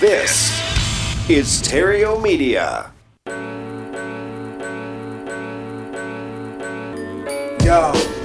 This is Stereo Media. Yo.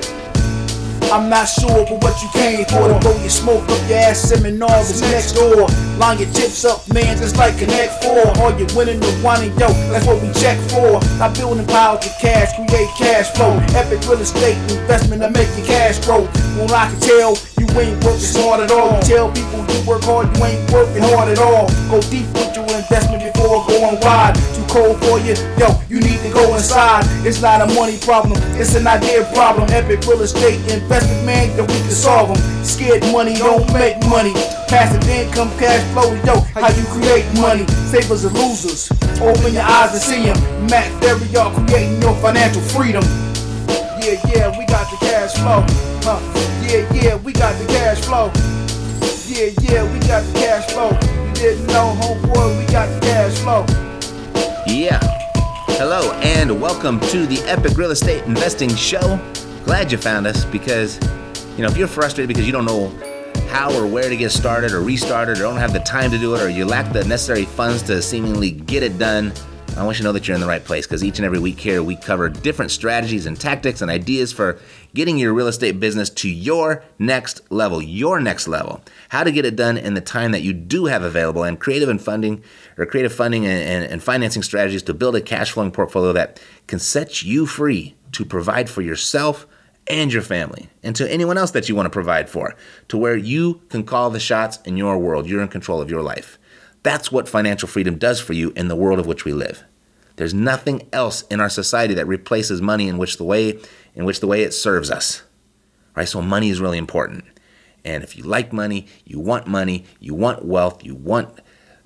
I'm not sure, but what you came for to blow your smoke up your ass seminar is next door. Line your chips up, man, just like Connect 4. All you winning the and yo, that's what we check for. Not building piles of cash, create cash flow. Epic real estate investment to make your cash grow. Well, I can tell you ain't working hard at all. Tell people you work hard, you ain't working hard at all. Go deep with your investment before going wide. Too cold for you, yo, you need to go inside. It's not a money problem, it's an idea problem. Epic real estate investment, man, that we can solve them. Scared money don't make money. Passive income, cash flow, yo, how you create money. Savers and losers, open your eyes and see them. Matt Theriault, y'all creating your financial freedom. Yeah, yeah, we got the cash flow. Huh. Yeah, yeah, we got the cash flow. Yeah, yeah, we got the cash flow. Didn't know, homeboy, we got cash flow. Yeah. Hello and welcome to the Epic Real Estate Investing Show. Glad you found us because, you know, if you're frustrated because you don't know how or where to get started or restarted or don't have the time to do it or you lack the necessary funds to seemingly get it done, I want you to know that you're in the right place because each and every week here we cover different strategies and tactics and ideas for getting your real estate business to your next level, your next level. How to get it done in the time that you do have available and creative and funding or creative funding and, and, and financing strategies to build a cash flowing portfolio that can set you free to provide for yourself and your family and to anyone else that you want to provide for to where you can call the shots in your world. You're in control of your life. That's what financial freedom does for you in the world of which we live. There's nothing else in our society that replaces money in which the way in which the way it serves us. Right? So money is really important. And if you like money, you want money, you want wealth, you want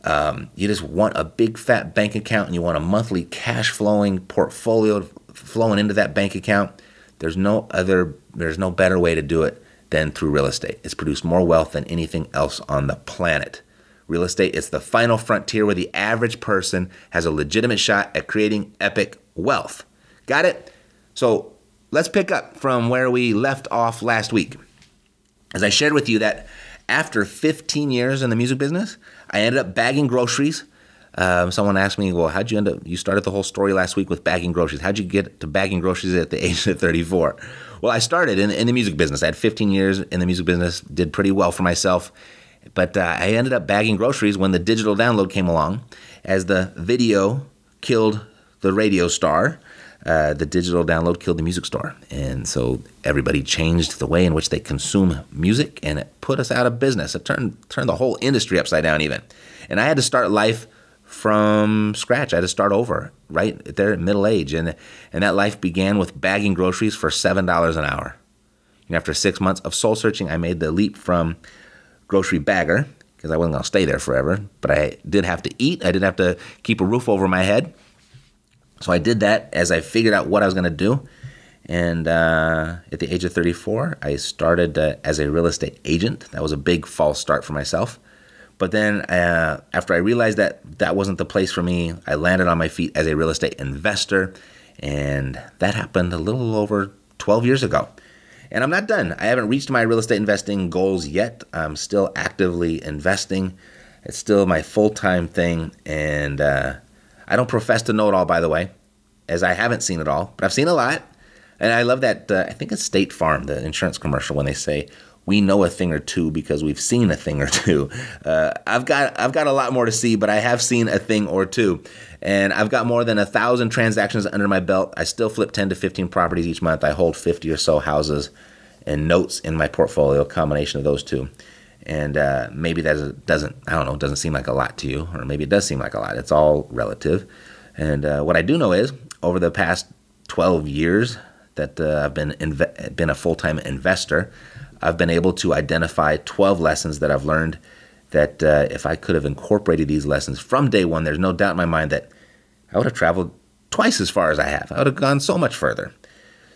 um, you just want a big fat bank account and you want a monthly cash flowing portfolio flowing into that bank account, there's no other there's no better way to do it than through real estate. It's produced more wealth than anything else on the planet. Real estate is the final frontier where the average person has a legitimate shot at creating epic wealth. Got it? So let's pick up from where we left off last week. As I shared with you that after 15 years in the music business, I ended up bagging groceries. Um, someone asked me, "Well, how'd you end up? You started the whole story last week with bagging groceries. How'd you get to bagging groceries at the age of 34?" Well, I started in, in the music business. I had 15 years in the music business, did pretty well for myself, but uh, I ended up bagging groceries when the digital download came along. As the video killed the radio star, uh, the digital download killed the music store. And so everybody changed the way in which they consume music, and it put us out of business. It turned, turned the whole industry upside down, even. And I had to start life from scratch. I had to start over right there at middle age. And, and that life began with bagging groceries for $7 an hour. And after six months of soul searching, I made the leap from grocery bagger because I wasn't going to stay there forever, but I did have to eat. I did have to keep a roof over my head. So I did that as I figured out what I was going to do. And uh, at the age of 34, I started uh, as a real estate agent. That was a big false start for myself. But then uh, after I realized that that wasn't the place for me, I landed on my feet as a real estate investor. And that happened a little over 12 years ago. And I'm not done. I haven't reached my real estate investing goals yet. I'm still actively investing. It's still my full time thing. And uh, I don't profess to know it all, by the way, as I haven't seen it all, but I've seen a lot. And I love that. Uh, I think it's State Farm, the insurance commercial, when they say, we know a thing or two because we've seen a thing or two. Uh, I've got I've got a lot more to see, but I have seen a thing or two, and I've got more than a thousand transactions under my belt. I still flip ten to fifteen properties each month. I hold fifty or so houses and notes in my portfolio, combination of those two. And uh, maybe that doesn't I don't know doesn't seem like a lot to you, or maybe it does seem like a lot. It's all relative. And uh, what I do know is over the past twelve years that uh, I've been inve- been a full time investor. I've been able to identify 12 lessons that I've learned that uh, if I could have incorporated these lessons from day one, there's no doubt in my mind that I would have traveled twice as far as I have. I would have gone so much further.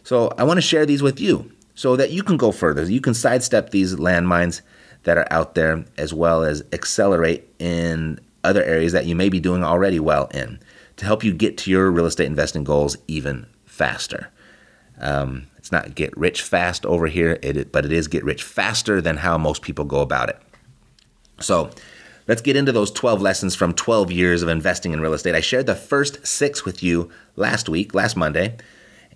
So I want to share these with you so that you can go further. You can sidestep these landmines that are out there as well as accelerate in other areas that you may be doing already well in to help you get to your real estate investing goals even faster. Um, it's not get rich fast over here, it, but it is get rich faster than how most people go about it. So, let's get into those 12 lessons from 12 years of investing in real estate. I shared the first six with you last week, last Monday.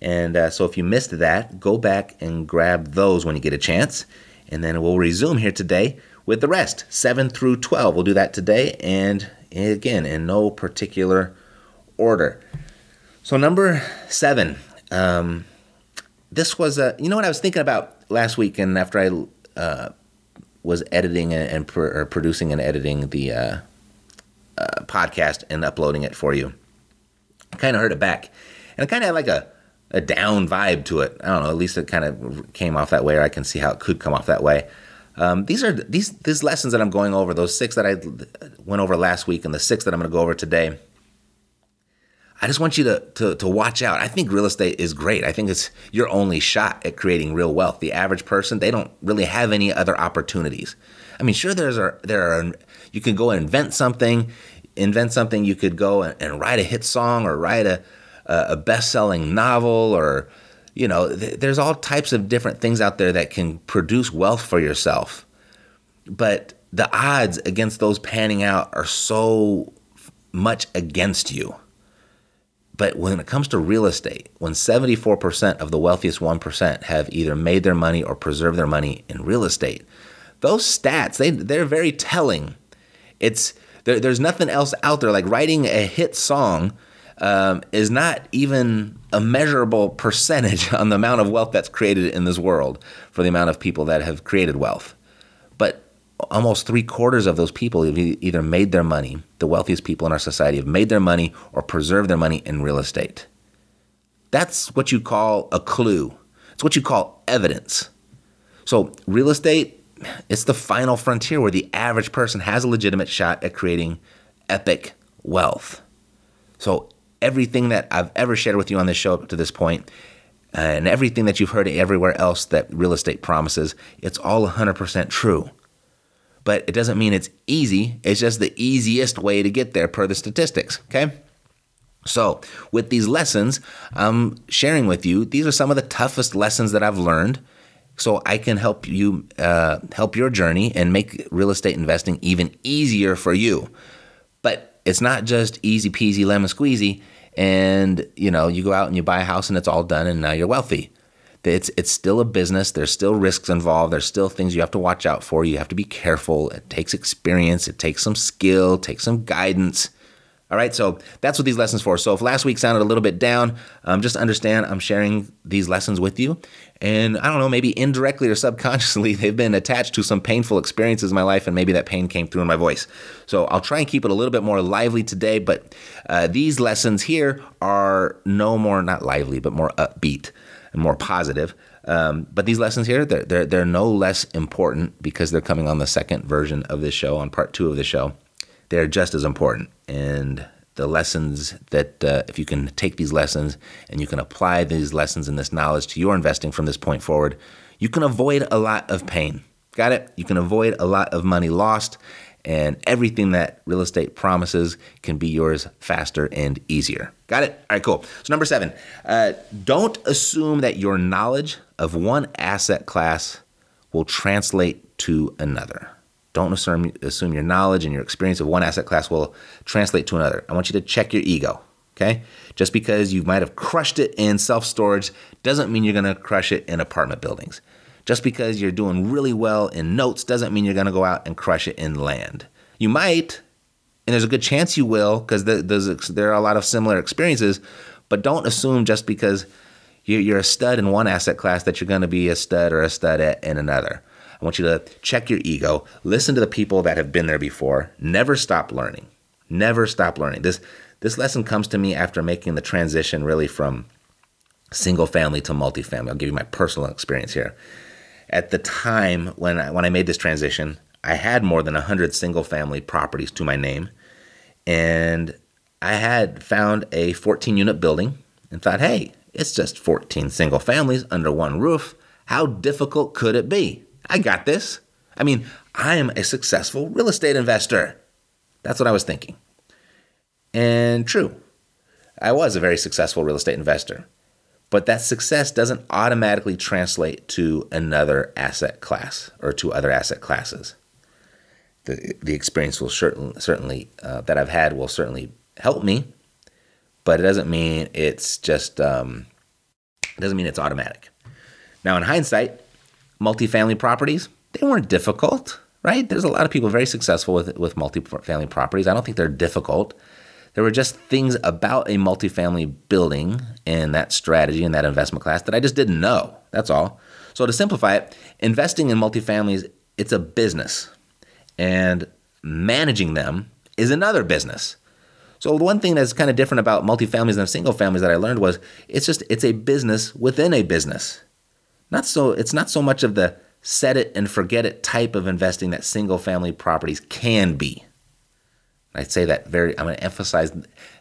And uh, so if you missed that, go back and grab those when you get a chance. And then we'll resume here today with the rest, 7 through 12. We'll do that today. And again, in no particular order. So, number seven, um, this was a, you know what I was thinking about last week, and after I uh, was editing and, pr- producing and editing the uh, uh, podcast and uploading it for you, I kind of heard it back, and it kind of had like a a down vibe to it. I don't know. At least it kind of came off that way, or I can see how it could come off that way. Um, these are these these lessons that I'm going over. Those six that I went over last week, and the six that I'm going to go over today. I just want you to, to to watch out. I think real estate is great. I think it's your only shot at creating real wealth. The average person, they don't really have any other opportunities. I mean, sure, there's a there are you can go and invent something, invent something. You could go and, and write a hit song or write a a best-selling novel or you know, th- there's all types of different things out there that can produce wealth for yourself. But the odds against those panning out are so much against you. But when it comes to real estate, when 74% of the wealthiest 1% have either made their money or preserved their money in real estate, those stats, they, they're very telling. It's there, there's nothing else out there like writing a hit song um, is not even a measurable percentage on the amount of wealth that's created in this world for the amount of people that have created wealth. Almost three quarters of those people have either made their money, the wealthiest people in our society have made their money or preserved their money in real estate. That's what you call a clue. It's what you call evidence. So, real estate, it's the final frontier where the average person has a legitimate shot at creating epic wealth. So, everything that I've ever shared with you on this show up to this uh, and everything that you've heard everywhere else that real estate promises, it's all 100% true. But it doesn't mean it's easy. It's just the easiest way to get there per the statistics, okay? So, with these lessons I'm sharing with you, these are some of the toughest lessons that I've learned so I can help you uh, help your journey and make real estate investing even easier for you. But it's not just easy peasy lemon squeezy and you know you go out and you buy a house and it's all done and now you're wealthy it's it's still a business. There's still risks involved. There's still things you have to watch out for. You have to be careful. It takes experience. It takes some skill. It takes some guidance. All right, so that's what these lessons for. So if last week sounded a little bit down, um, just understand I'm sharing these lessons with you. And I don't know, maybe indirectly or subconsciously, they've been attached to some painful experiences in my life, and maybe that pain came through in my voice. So I'll try and keep it a little bit more lively today, but uh, these lessons here are no more, not lively, but more upbeat and more positive. Um, but these lessons here, they're, they're, they're no less important because they're coming on the second version of this show, on part two of the show they're just as important. And the lessons that, uh, if you can take these lessons and you can apply these lessons and this knowledge to your investing from this point forward, you can avoid a lot of pain. Got it? You can avoid a lot of money lost, and everything that real estate promises can be yours faster and easier. Got it? All right, cool. So, number seven, uh, don't assume that your knowledge of one asset class will translate to another. Don't assume, assume your knowledge and your experience of one asset class will translate to another. I want you to check your ego. Okay? Just because you might have crushed it in self storage doesn't mean you're to crush it in apartment buildings. Just because you're doing really well in notes doesn't mean you're going to go out and crush it in land. You might, and there's a good chance you will, because there are a lot of similar experiences, but don't assume just because you're a stud in one asset class that you're going to be a stud or a stud in another. I want you to check your ego, listen to the people that have been there before, never stop learning. Never stop learning. This this lesson comes to me after making the transition really from single family to multifamily. I'll give you my personal experience here. At the time when I, when I made this transition, I had more than 100 single family properties to my name and I had found a 14 unit building and thought, "Hey, it's just 14 single families under one roof. How difficult could it be?" I got this. I mean, I am a successful real estate investor. That's what I was thinking. And true, I was a very successful real estate investor. But that success doesn't automatically translate to another asset class or to other asset classes. the the experience will certainly certainly uh, that I've had will certainly help me, but it doesn't mean it's just um, it doesn't mean it's automatic. Now, in hindsight, multifamily properties they weren't difficult, right? There's a lot of people very successful with with multifamily properties. I don't think they're difficult. There were just things about a multifamily building and that strategy and that investment class that I just didn't know. That's all. So to simplify it, investing in multifamilies, it's a business. And managing them is another business. So one thing that's kind of different about multifamilies than single families that I learned was it's just it's a business within a business. Not so it's not so much of the set it and forget it type of investing that single family properties can be. I say that very I'm going to emphasize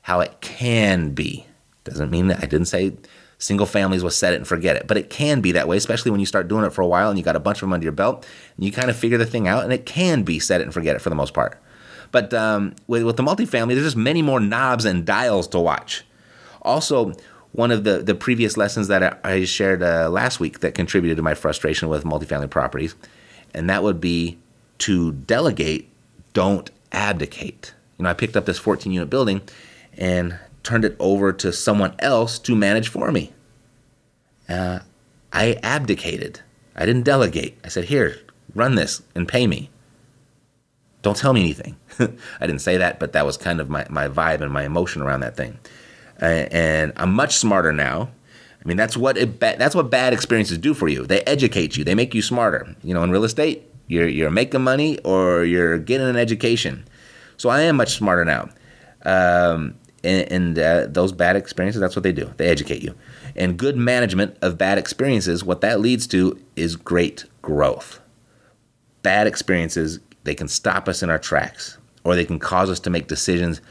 how it can be. Doesn't mean that I didn't say single families will set it and forget it. But it can be that way, especially when you start doing it for a while and you got a bunch of them under your belt and you kind of figure the thing out, and it can be set it and forget it for the most part. But um, with, with the multifamily, there's just many more knobs and dials to watch. Also, one of the, the previous lessons that I, shared uh, last week that contributed to my frustration with multifamily properties, and that would be to delegate, don't abdicate. You know, I picked up this 14 unit building and turned it over to someone else to manage for me. Uh, I abdicated. I didn't delegate. I said, Here, run this and pay me. Don't tell me anything. I didn't say that, but that was kind of my, my vibe and my emotion around that thing. And I'm much smarter now. I mean, that's what it, that's what bad experiences do for you. They educate you. They make you smarter. You know, in real estate, you're you're making money or you're getting an education. So I am much smarter now. Um, and, and uh, those bad experiences, that's what they do. They educate you. And good management of bad experiences, what that leads to is great growth. Bad experiences, they can stop us in our tracks, or they can cause us to make decisions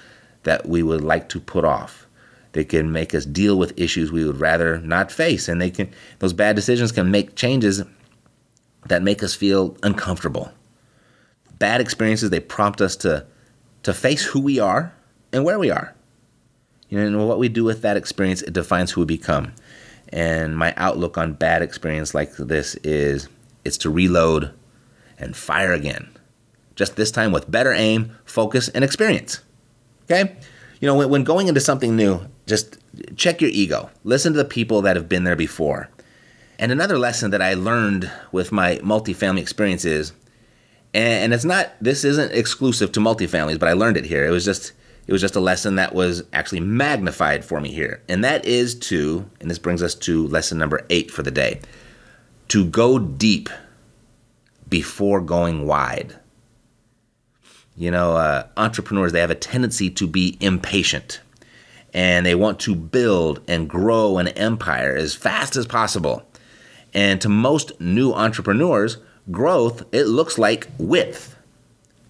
that we would like to put off. They can make us deal with issues we would rather not face, and they can those bad decisions can make changes that make us feel uncomfortable. Bad experiences they prompt us to to face who we are and where we are. You know, and what we do with that experience, it defines who we become. And my outlook on bad experience like this is it's to reload and fire again. Just this time with better aim, focus, and experience. Okay? You know, when, when going into something new, just check your ego. Listen to the people that have been there before. And another lesson that I learned with my multifamily experience is, and it's not, this isn't exclusive to multifamilies, but I learned it here. It was just, it was just a lesson that was actually magnified for me here. And that is to, and this brings us to lesson number eight for the day to go deep before going wide. You know, uh, entrepreneurs, they have a tendency to be impatient and they want to build and grow an empire as fast as possible. And to most new entrepreneurs, growth, it looks like width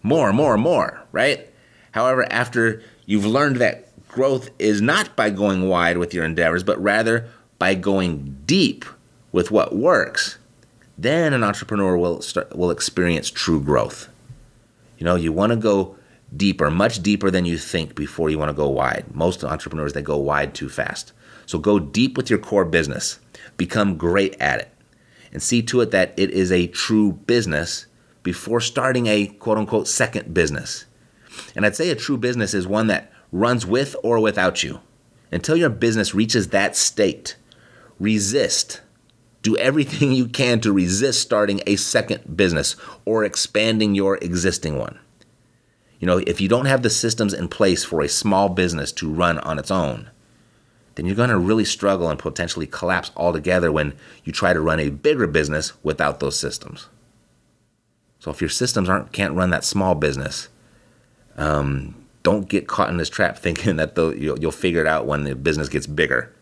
more, more, more, right? However, after you've learned that growth is not by going wide with your endeavors, but rather by going deep with what works, then an entrepreneur will start, will experience true growth. You know, you want to go deeper, much deeper than you think before you want to go wide. Most entrepreneurs they go wide too fast. So go deep with your core business. Become great at it. And see to it that it is a true business before starting a quote unquote second business. And I'd say a true business is one that runs with or without you. Until your business reaches that state, resist. Do everything you can to resist starting a second business or expanding your existing one. You know, if you don't have the systems in place for a small business to run on its own, then you're going to really struggle and potentially collapse altogether when you try to run a bigger business without those systems. So if your systems aren't can't run that small business, um, don't get caught in this trap thinking that the, you'll, you'll figure it out when the business gets bigger.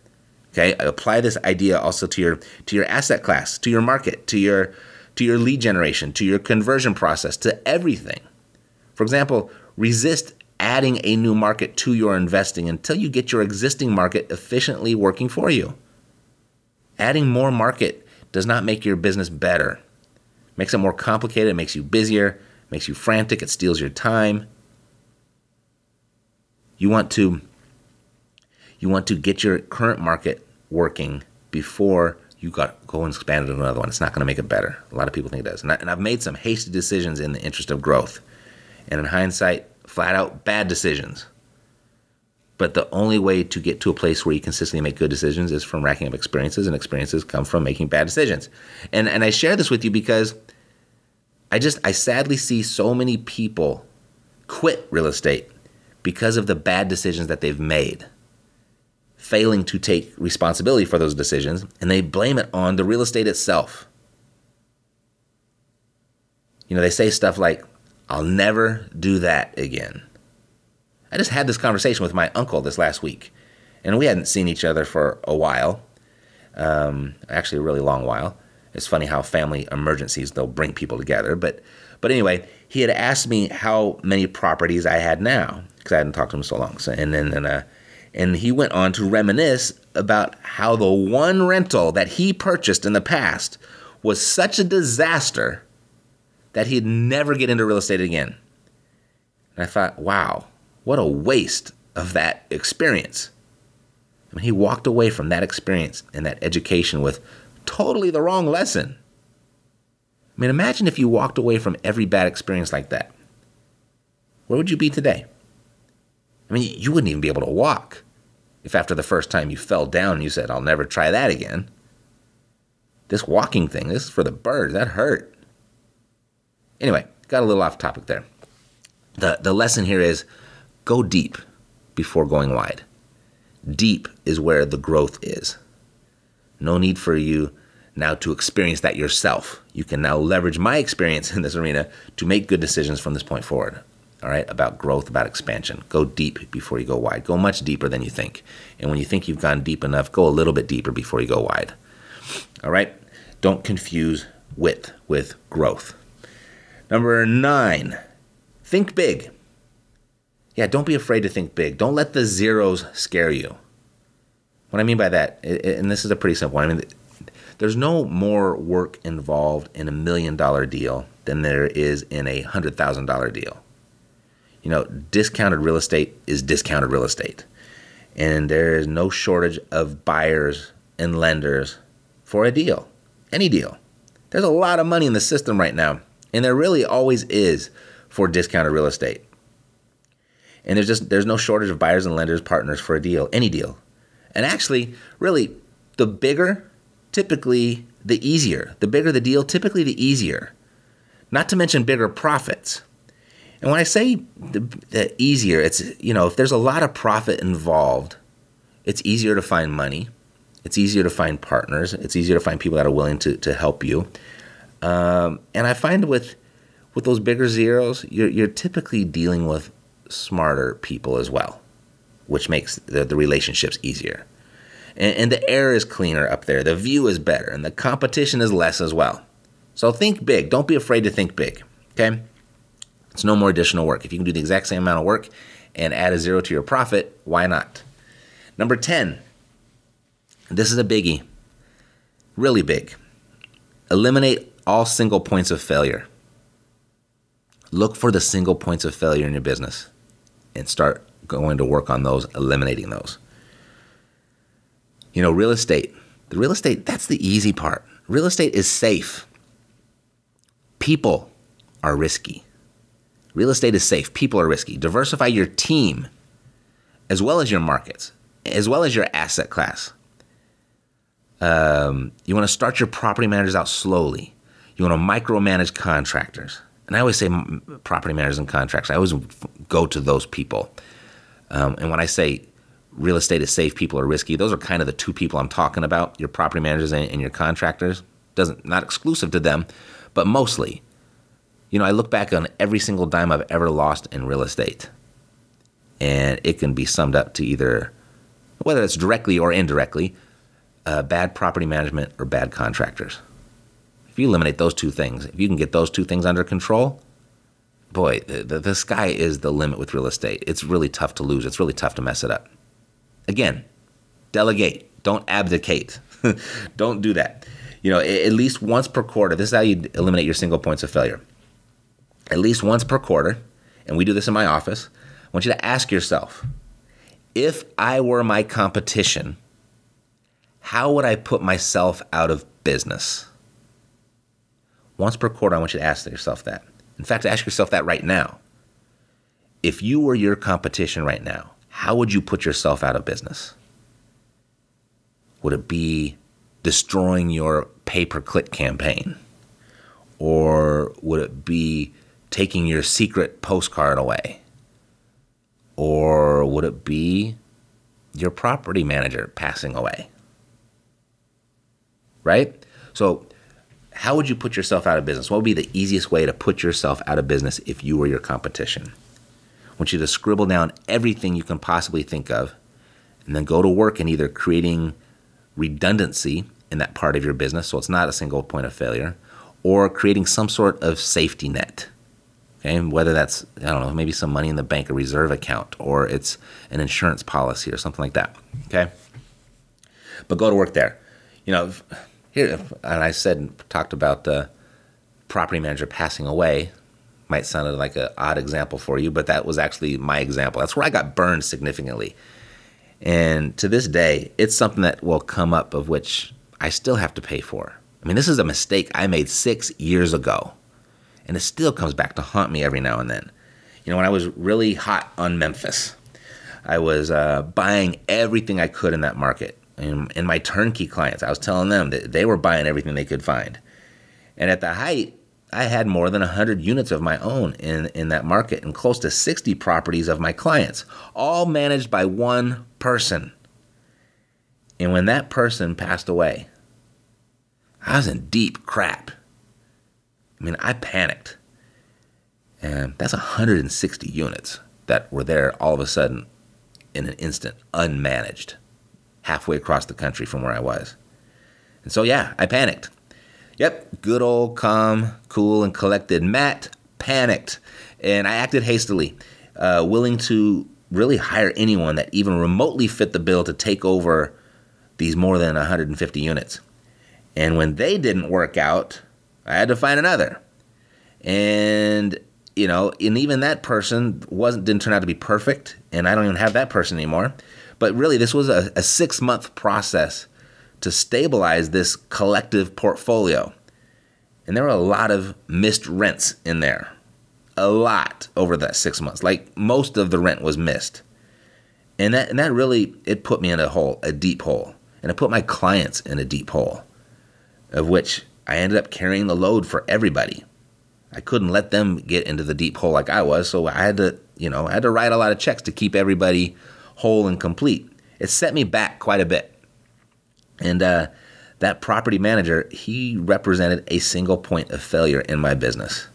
Okay, apply this idea also to your to your asset class, to your market, to your to your lead generation, to your conversion process, to everything. For example, resist adding a new market to your investing until you get your existing market efficiently working for you. Adding more market does not make your business better. It makes it more complicated, it makes you busier, it makes you frantic, it steals your time. You want to you want to get your current market working before you got go and expand it to another one. It's not going to make it better. A lot of people think it does. And, I, and I've made some hasty decisions in the interest of growth. And in hindsight, flat out bad decisions. But the only way to get to a place where you consistently make good decisions is from racking up experiences, and experiences come from making bad decisions. And and I share this with you because I just I sadly see so many people quit real estate because of the bad decisions that they've made, failing to take responsibility for those decisions, and they blame it on the real estate itself. You know, they say stuff like, I'll never do that again. I just had this conversation with my uncle this last week, and we hadn't seen each other for a while, um, actually, a really long while. It's funny how family emergencies they'll bring people together, but but anyway, he had asked me how many properties I had now because I hadn't talked to him so long. So, and then and, uh, and he went on to reminisce about how the one rental that he purchased in the past was such a disaster that he'd never get into real estate again. And I thought, wow, what a waste of that experience. I mean, he walked away from that experience and that education with totally the wrong lesson. I mean, imagine if you walked away from every bad experience like that. Where would you be today? I mean, you wouldn't even be able to walk if after the first time you fell down you said, I'll never try that again. This walking thing, this is for the birds. That hurt. Anyway, got a little off topic there. The, the lesson here is go deep before going wide. Deep is where the growth is. No need for you now to experience that yourself. You can now leverage my experience in this arena to make good decisions from this point forward. All right, about growth, about expansion. Go deep before you go wide. Go much deeper than you think. And when you think you've gone deep enough, go a little bit deeper before you go wide. All right, don't confuse width with growth. Number nine, think big. Yeah, don't be afraid to think big. Don't let the zeros scare you. What I mean by that, and this is a pretty simple one, I mean, there's no more work involved in a million dollar deal than there is in a hundred thousand dollar deal. You know, discounted real estate is discounted real estate. And there is no shortage of buyers and lenders for a deal, any deal. There's a lot of money in the system right now, and there really always is for discounted real estate. And there's just there's no shortage of buyers and lenders partners for a deal, any deal. And actually, really, the bigger typically the easier. The bigger the deal, typically the easier. Not to mention bigger profits. And when I say the, the, easier, it's, you know, if there's a lot of profit involved, it's easier to find money. It's easier to find partners. It's easier to find people that are willing to, to help you. Um, and I find with with those bigger zeros, you're, you're typically dealing with smarter people as well, which makes the, the relationships easier and, and the air is cleaner up there. The view is better, and the competition is less as well. So think big. Don't be afraid to think big. Okay? It's no more additional work. If you can do the exact same amount of work and add a zero to your profit, why not? Number 10. This is a biggie. Really big. Eliminate all single points of failure. Look for the single points of failure in your business and start going to work on those, eliminating those. You know, real estate. The real estate, that's the easy part. Real estate is safe. People are risky. Real estate is safe. People are risky. Diversify your team as well as your markets, as well as your asset class. Um, you want to start your property managers out slowly. You want to micromanage contractors. And I always say property managers and contractors, I always go to those people. Um, and when I say real estate is safe, people are risky. Those are kind of the two people I'm talking about: your property managers and, and your contractors. Doesn't not exclusive to them, but mostly. You know, I look back on every single dime I've ever lost in real estate, and it can be summed up to either, whether it's directly or indirectly, uh, bad property management or bad contractors. If you eliminate those two things, if you can get those two things under control, boy, the, the, the sky is the limit with real estate. It's really tough to lose. It's really tough to mess it up. Again, delegate. Don't abdicate. Don't do that. You know, at least once per quarter. This is how you eliminate your single points of failure. At least once per quarter, and we do this in my office. I want you to ask yourself, if I were my competition, how would I put myself out of business? Once per quarter, I want you to ask yourself that. In fact, ask yourself that right now. if you were your competition right now, how would you put yourself out of business? Would it be destroying your pay per click campaign? Or would it be taking your secret postcard away? Or would it be your property manager passing away? Right? So, how would you put yourself out of business? What would be the easiest way to put yourself out of business if you were your competition? I want you to scribble down everything you can possibly think of and then go to work in either creating redundancy in that part of your business so it's not a single point of failure or creating some sort of safety net. Okay, whether that's I don't know, maybe some money in the bank, a reserve account, or it's an insurance policy or something like that. Okay, but go to work there. You know, here and I said talked about the property manager passing away. Might sound like an odd example for you, but that was actually my example. That's where I got burned significantly. And to this day, it's something that will come up of which I still have to pay for. I mean, this is a mistake I made six years ago, and it still comes back to haunt me every now and then. You know, when I was really hot on Memphis, I was uh, buying everything I could in that market. And, and my turnkey clients, I was telling them that they were buying everything they could find. And at the height, I had more than 100 units of my own in, in that market and close to 60 properties of my clients, all managed by one person. And when that person passed away, I was in deep crap. I mean, I panicked. And that's 160 units that were there all of a sudden in an instant, unmanaged, halfway across the country from where I was. And so, yeah, I panicked. Yep, good old calm, cool, and collected Matt panicked. And I acted hastily, uh, willing to really hire anyone that even remotely fit the bill to take over these more than 150 units. And when they didn't work out, I had to find another. And you know, and even that person wasn't didn't turn out to be perfect, and I don't even have that person anymore. But really, this was a, a six month process to stabilize this collective portfolio. And there were a lot of missed rents in there. A lot over that six months. Like most of the rent was missed. And that and that really it put me in a hole, a deep hole. And it put my clients in a deep hole of which I ended up carrying the load for everybody. I couldn't let them get into the deep hole like I was, so I had to, you know, I had to write a lot of checks to keep everybody whole and complete. It set me back quite a bit. And uh, that property manager, he represented a single point of failure in my business.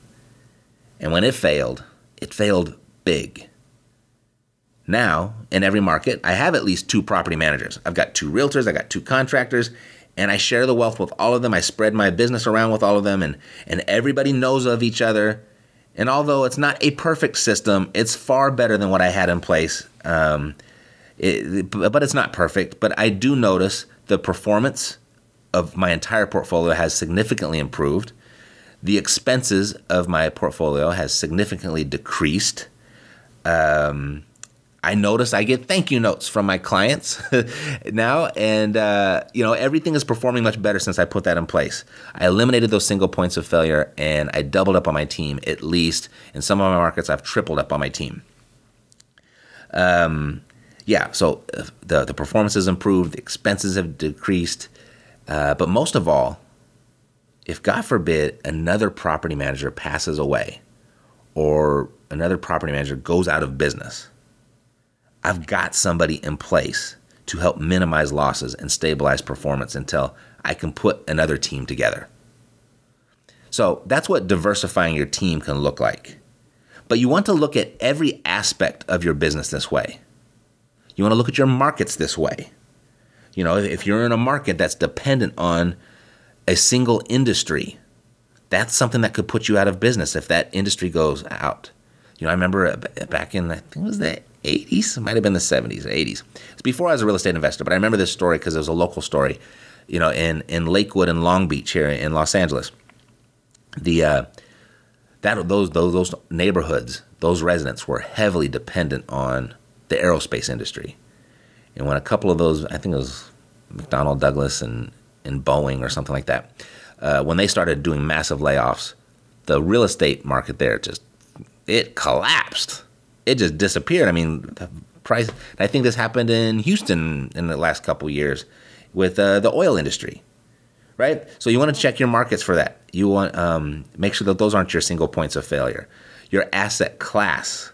And when it failed, it failed big. Now, in every market, I have at least two property managers. I've got two realtors, I've got two contractors, and I share the wealth with all of them. I spread my business around with all of them, and, and everybody knows of each other. And although it's not a perfect system, it's far better than what I had in place. Um, it, but it's not perfect. But I do notice the performance of my entire portfolio has significantly improved. The expenses of my portfolio has significantly decreased. Um, I notice I get thank you notes from my clients now, and uh, you know everything is performing much better since I put that in place. I eliminated those single points of failure, and I doubled up on my team. At least in some of my markets, I've tripled up on my team. Um, yeah, so uh, the the performance has improved, the expenses have decreased, uh, but most of all, if God forbid another property manager passes away, or another property manager goes out of business I've got somebody in place to help minimize losses and stabilize performance until I can put another team together. So that's what diversifying your team can look like. But you want to look at every aspect of your business this way. You want to look at your markets this way. You know, if you're in a market that's dependent on a single industry, that's something that could put you out of business if that industry goes out. You know, I remember back in, I think it was the 80s, it might have been the 70s, 80s. It's before I was a real estate investor, but I remember this story because it was a local story, you know, in, in Lakewood and Long Beach here in Los Angeles. The uh, that those those those neighborhoods, those residents were heavily dependent on the aerospace industry. And when a couple of those, I think it was McDonnell Douglas and, and Boeing or something like that, uh, when they started doing massive layoffs, the real estate market there just it collapsed it just disappeared. I mean, the price. I think this happened in Houston in the last couple years with uh, the oil industry, right? So you want to check your markets for that. You want um, make sure that those aren't your single points of failure. Your asset class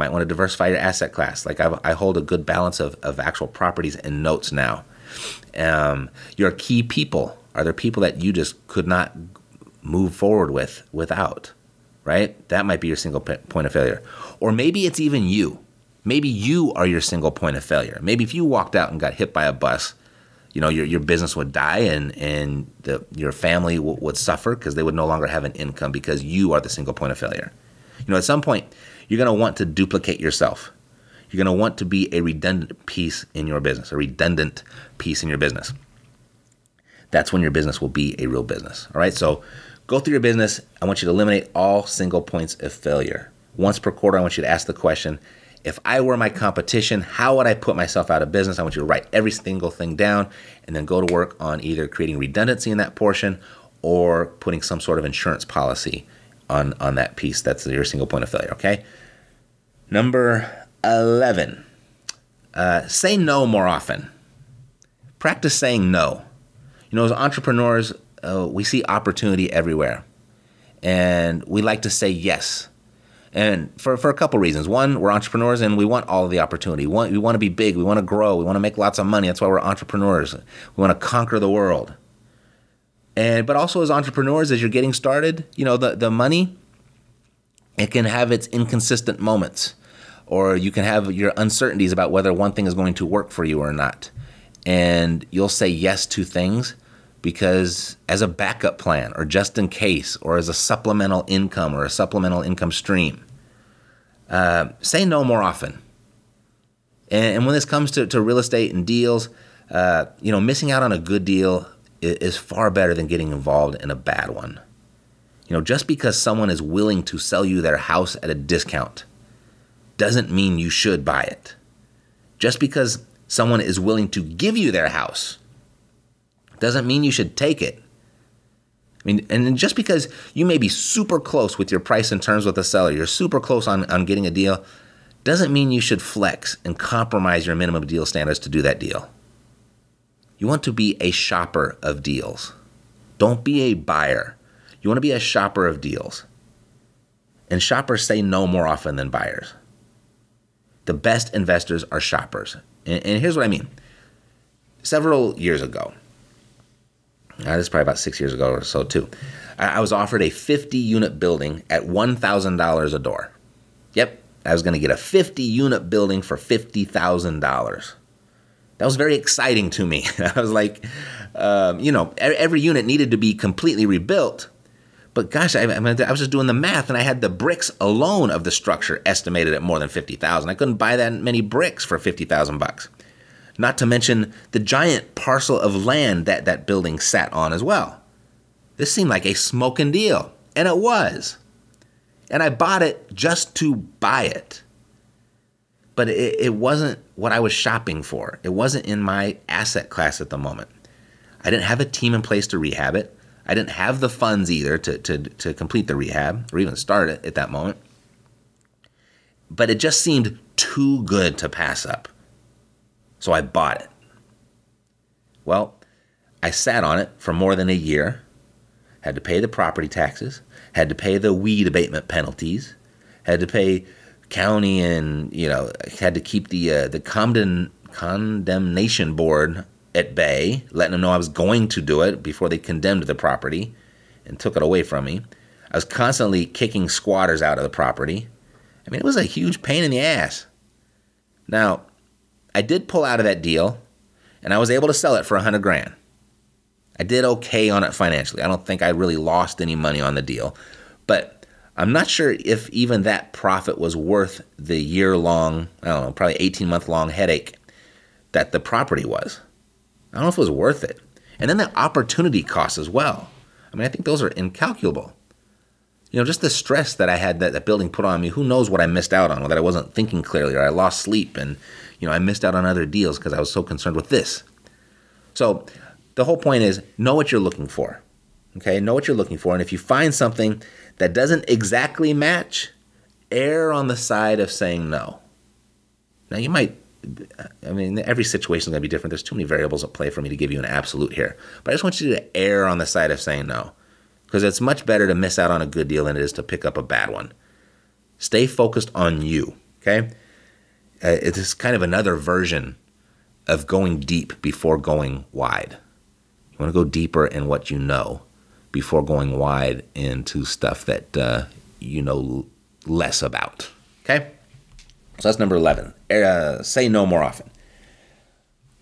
might want to diversify your asset class. Like I've, i hold a good balance of, of actual properties and notes now. Um, your key people are there people that you just could not move forward with without, right? That might be your single point of failure. Or maybe it's even you. Maybe you are your single point of failure. Maybe if you walked out and got hit by a bus, you know, your, your business would die and, and the, your family w- would suffer because they would no longer have an income because you are the single point of failure. You know, at some point, you're going to want to duplicate yourself. You're going to want to be a redundant piece in your business, a redundant piece in your business. That's when your business will be a real business. All right. So go through your business. I want you to eliminate all single points of failure. Once per quarter, I want you to ask the question if I were my competition, how would I put myself out of business? I want you to write every single thing down and then go to work on either creating redundancy in that portion or putting some sort of insurance policy on, on that piece. That's your single point of failure, okay? Number 11, uh, say no more often. Practice saying no. You know, as entrepreneurs, uh, we see opportunity everywhere, and we like to say yes and for, for a couple reasons. One, we're entrepreneurs and we want all of the opportunity. We want, we want to be big. We want to grow. We want to make lots of money. That's why we're entrepreneurs. We want to conquer the world. And but also as entrepreneurs, as you're getting started, you know the the money, it can have its inconsistent moments, or you can have your uncertainties about whether one thing is going to work for you or not, and you'll say yes to things because as a backup plan or just in case or as a supplemental income or a supplemental income stream. Uh, say no more often. And, and, when this comes to, to real estate and deals, uh, you know, missing out on a good deal is, is far better than getting involved in a bad one. You know, just because someone is willing to sell you their house at a discount doesn't mean you should buy it. Just because someone is willing to give you their house doesn't mean you should take it. I mean, and just because you may be super close with your price and terms with the seller, you're super close on, on getting a deal, doesn't mean you should flex and compromise your minimum deal standards to do that deal. You want to be a shopper of deals. Don't be a buyer. You want to be a shopper of deals. And shoppers say no more often than buyers. The best investors are shoppers. And, and here's what I mean. Several years ago, uh, this is probably about six years ago or so, too. I, I was offered a 50 unit building at $1,000 a door. Yep, I was going to get a 50 unit building for $50,000. That was very exciting to me. I was like, um, you know, every unit needed to be completely rebuilt. But gosh, I, I, was just doing the math, and I had the bricks alone of the structure estimated at more than fifty thousand. I couldn't buy that many bricks for fifty thousand bucks. Not to mention the giant parcel of land that that building sat on as well. This seemed like a smoking deal, and it was. And I bought it just to buy it. But it, it wasn't what I was shopping for. It wasn't in my asset class at the moment. I didn't have a team in place to rehab it. I didn't have the funds either to, to, to complete the rehab or even start it at that moment. But it just seemed too good to pass up. So I bought it. Well, I sat on it for more than a year, had to pay the property taxes, had to pay the weed abatement penalties, had to pay county and, you know, had to keep the uh, the condemn, condemnation board at bay, letting them know I was going to do it before they condemned the property and took it away from me. I was constantly kicking squatters out of the property. I mean, it was a huge pain in the ass. Now, I did pull out of that deal and I was able to sell it for a hundred grand. I did okay on it financially. I don't think I really lost any money on the deal, but I'm not sure if even that profit was worth the year long, I don't know, probably 18 month long headache that the property was. I don't know if it was worth it. And then the opportunity costs as well. I mean, I think those are incalculable. You know, just the stress that I had that, that building put on me, who knows what I missed out on, or that I wasn't thinking clearly, or I lost sleep and you know, I missed out on other deals because I was so concerned with this. So the whole point is know what you're looking for. Okay, know what you're looking for. And if you find something that doesn't exactly match, err on the side of saying no. Now, you might, I mean, every situation is going to be different. There's too many variables at play for me to give you an absolute here. But I just want you to err on the side of saying no because it's much better to miss out on a good deal than it is to pick up a bad one. Stay focused on you, okay? Uh, it's kind of another version of going deep before going wide. You want to go deeper in what you know before going wide into stuff that uh, you know less about. Okay? So that's number 11. Uh, say no more often.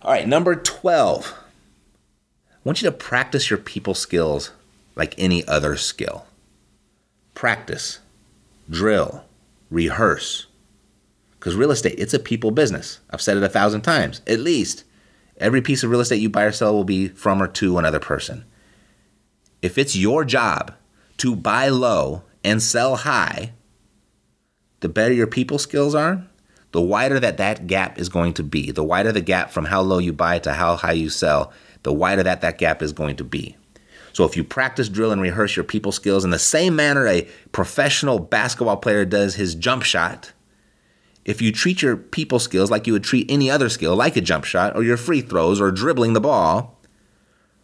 All right, number 12. I want you to practice your people skills like any other skill. Practice, drill, rehearse. Because real estate, it's a people business. I've said it a thousand times. At least every piece of real estate you buy or sell will be from or to another person. If it's your job to buy low and sell high, the better your people skills are, the wider that that gap is going to be. The wider the gap from how low you buy to how high you sell, the wider that that gap is going to be. So if you practice, drill, and rehearse your people skills in the same manner a professional basketball player does his jump shot, if you treat your people skills like you would treat any other skill, like a jump shot or your free throws or dribbling the ball,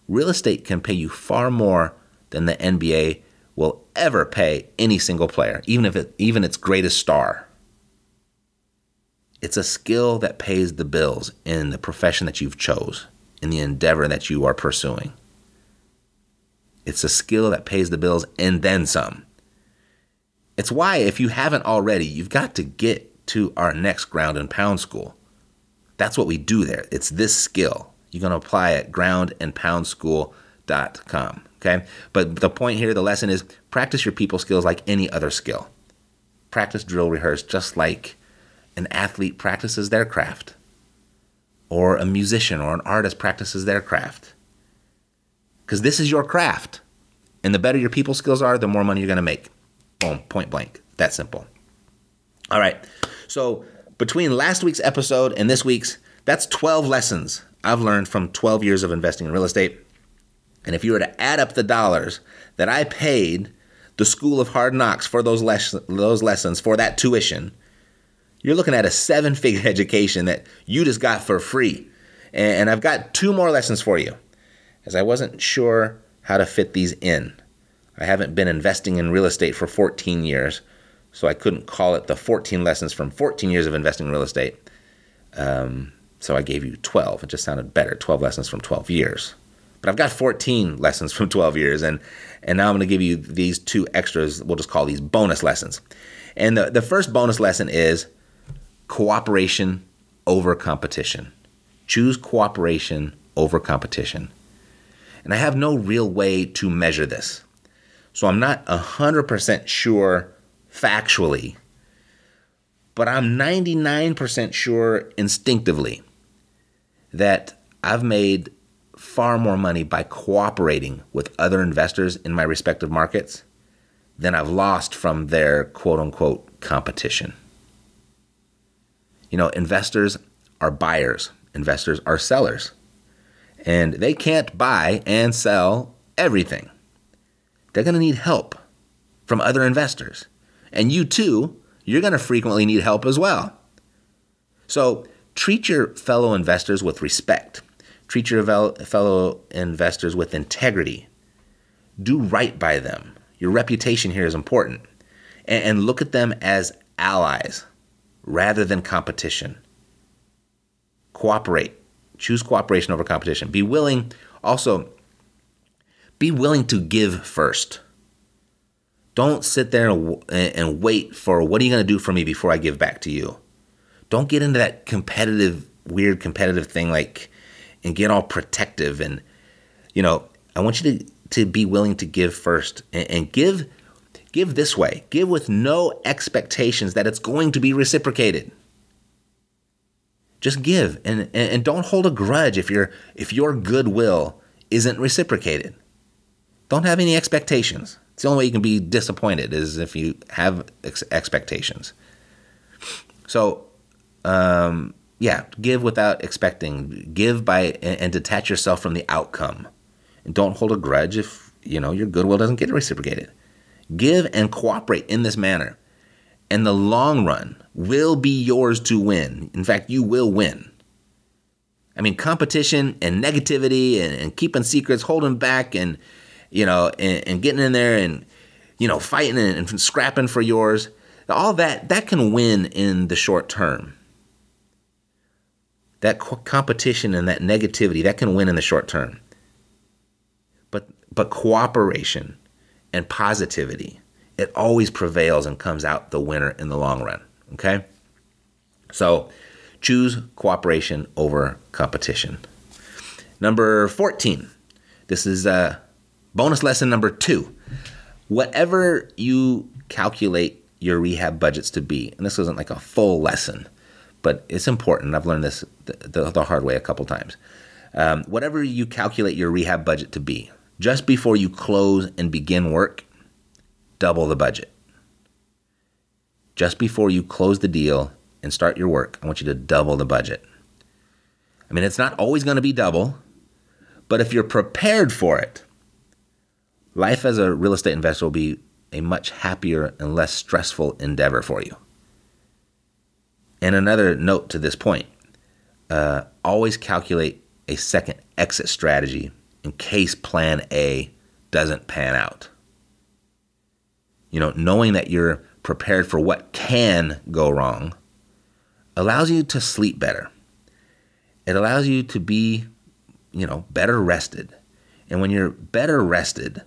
real estate can pay you far more than the NBA will ever pay any single player, even if it, even its greatest star. It's a skill that pays the bills in the profession that you've chose, in the endeavor that you are pursuing. It's a skill that pays the bills and then some. It's why if you haven't already, you've got to get to our next ground and pound school. That's what we do there. It's this skill. You're going to apply at groundandpoundschool.com. Okay. But the point here, the lesson is practice your people skills like any other skill. Practice, drill, rehearse, just like an athlete practices their craft, or a musician or an artist practices their craft. Because this is your craft. And the better your people skills are, the more money you're going to make. Boom, point blank. That simple. All right. So between last week's episode and this week's, that's 12 lessons I've learned from 12 years of investing in real estate. And if you were to add up the dollars that I paid the School of Hard Knocks for those, les- those lessons, for that tuition, you're looking at a seven figure education that you just got for free. And I've got two more lessons for you, as I wasn't sure how to fit these in. I haven't been investing in real estate for 14 years, so I couldn't call it the 14 lessons from 14 years of investing in real estate. Um, so I gave you 12. It just sounded better 12 lessons from 12 years. But I've got 14 lessons from 12 years, and, and now I'm to give you these two extras. We'll just call these bonus lessons. And the, the first bonus lesson is cooperation over competition. Choose cooperation over competition. And I have no real way to measure this. So I'm not 100% sure factually, but I'm 99% sure instinctively that I've made far more money by cooperating with other investors in my respective markets than I've lost from their quote unquote competition. You know, investors are buyers, investors are sellers, and they can't buy and sell everything. They're going to need help from other investors. And you too, you're going to frequently need help as well. So treat your fellow investors with respect Treat your fellow investors with integrity. Do right by them. Your reputation here is important. And look at them as allies rather than competition. Cooperate. Choose cooperation over competition. Be willing, also, be willing to give first. Don't sit there and wait for what are you going to do for me before I give back to you. Don't get into that competitive, weird competitive thing like and get all protective and you know i want you to to be willing to give first and, and give give this way give with no expectations that it's going to be reciprocated just give and, and, don't hold a grudge if your if your goodwill isn't reciprocated don't have any expectations it's the only way you can be disappointed is if you have ex- expectations so um, yeah, give without expecting. Give by and, and detach yourself from the outcome. And don't hold a grudge if, you know, your goodwill doesn't get reciprocated. Give and cooperate in this manner. and the long run will be yours to win. In fact, you will win. I mean, competition and negativity and, and keeping secrets, holding back, and you know, and, and getting in there and you know, fighting and, and scrapping for yours. All that that can win in the short term. That co- competition and that negativity that can win in the short term. But but cooperation and positivity, it always prevails and comes out the winner in the long run. Okay? So choose cooperation over competition. Number 14. This is uh, bonus lesson number two. Whatever you calculate your rehab budgets to be, and this isn't like a full lesson, but it's important. I've learned this the, the, hard way a couple times. Um, whatever you calculate your rehab budget to be, just before you close and begin work, double the budget. Just before you close the deal and start your work, I want you to double the budget. I mean, it's not always going to be double, but if you're prepared for it, life as a real estate investor will be a much happier and less stressful endeavor for you. And another note to this point uh, always calculate a second exit strategy in case plan A doesn't pan out. You know, knowing that you're prepared for what can go wrong allows you to sleep better. It allows you to be, you know, better rested. And when you're better rested,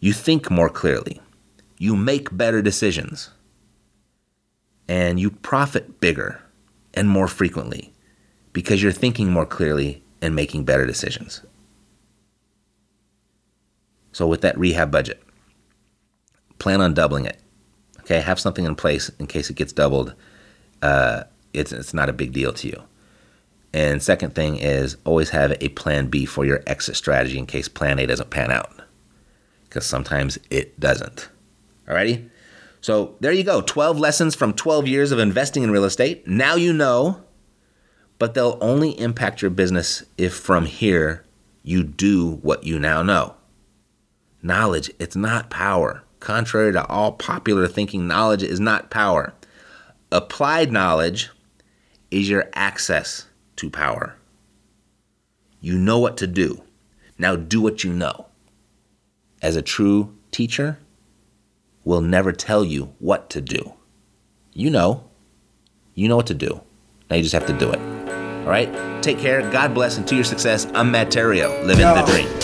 you think more clearly. You make better decisions. And you profit bigger and more frequently because you're thinking more clearly and making better decisions. So, with that rehab budget, plan on doubling it. Okay, have something in place in case it gets doubled. Uh, it's it's not a big deal to you. And second thing is always have a plan B for your exit strategy in case plan A doesn't pan out, because sometimes it doesn't. Alrighty. So there you go. 12 lessons from 12 years of investing in real estate. Now you know, but they'll only impact your business if from here you do what you now know. Knowledge, it's not power. Contrary to all popular thinking, knowledge is not power. Applied knowledge is your access to power. You know what to do. Now do what you know. As a true teacher, will never tell you what to do. You know. You know what to do. Now you just have to do it. All right? Take care. God bless. And to your success, I'm Matt Theriault, living Yo. the dream.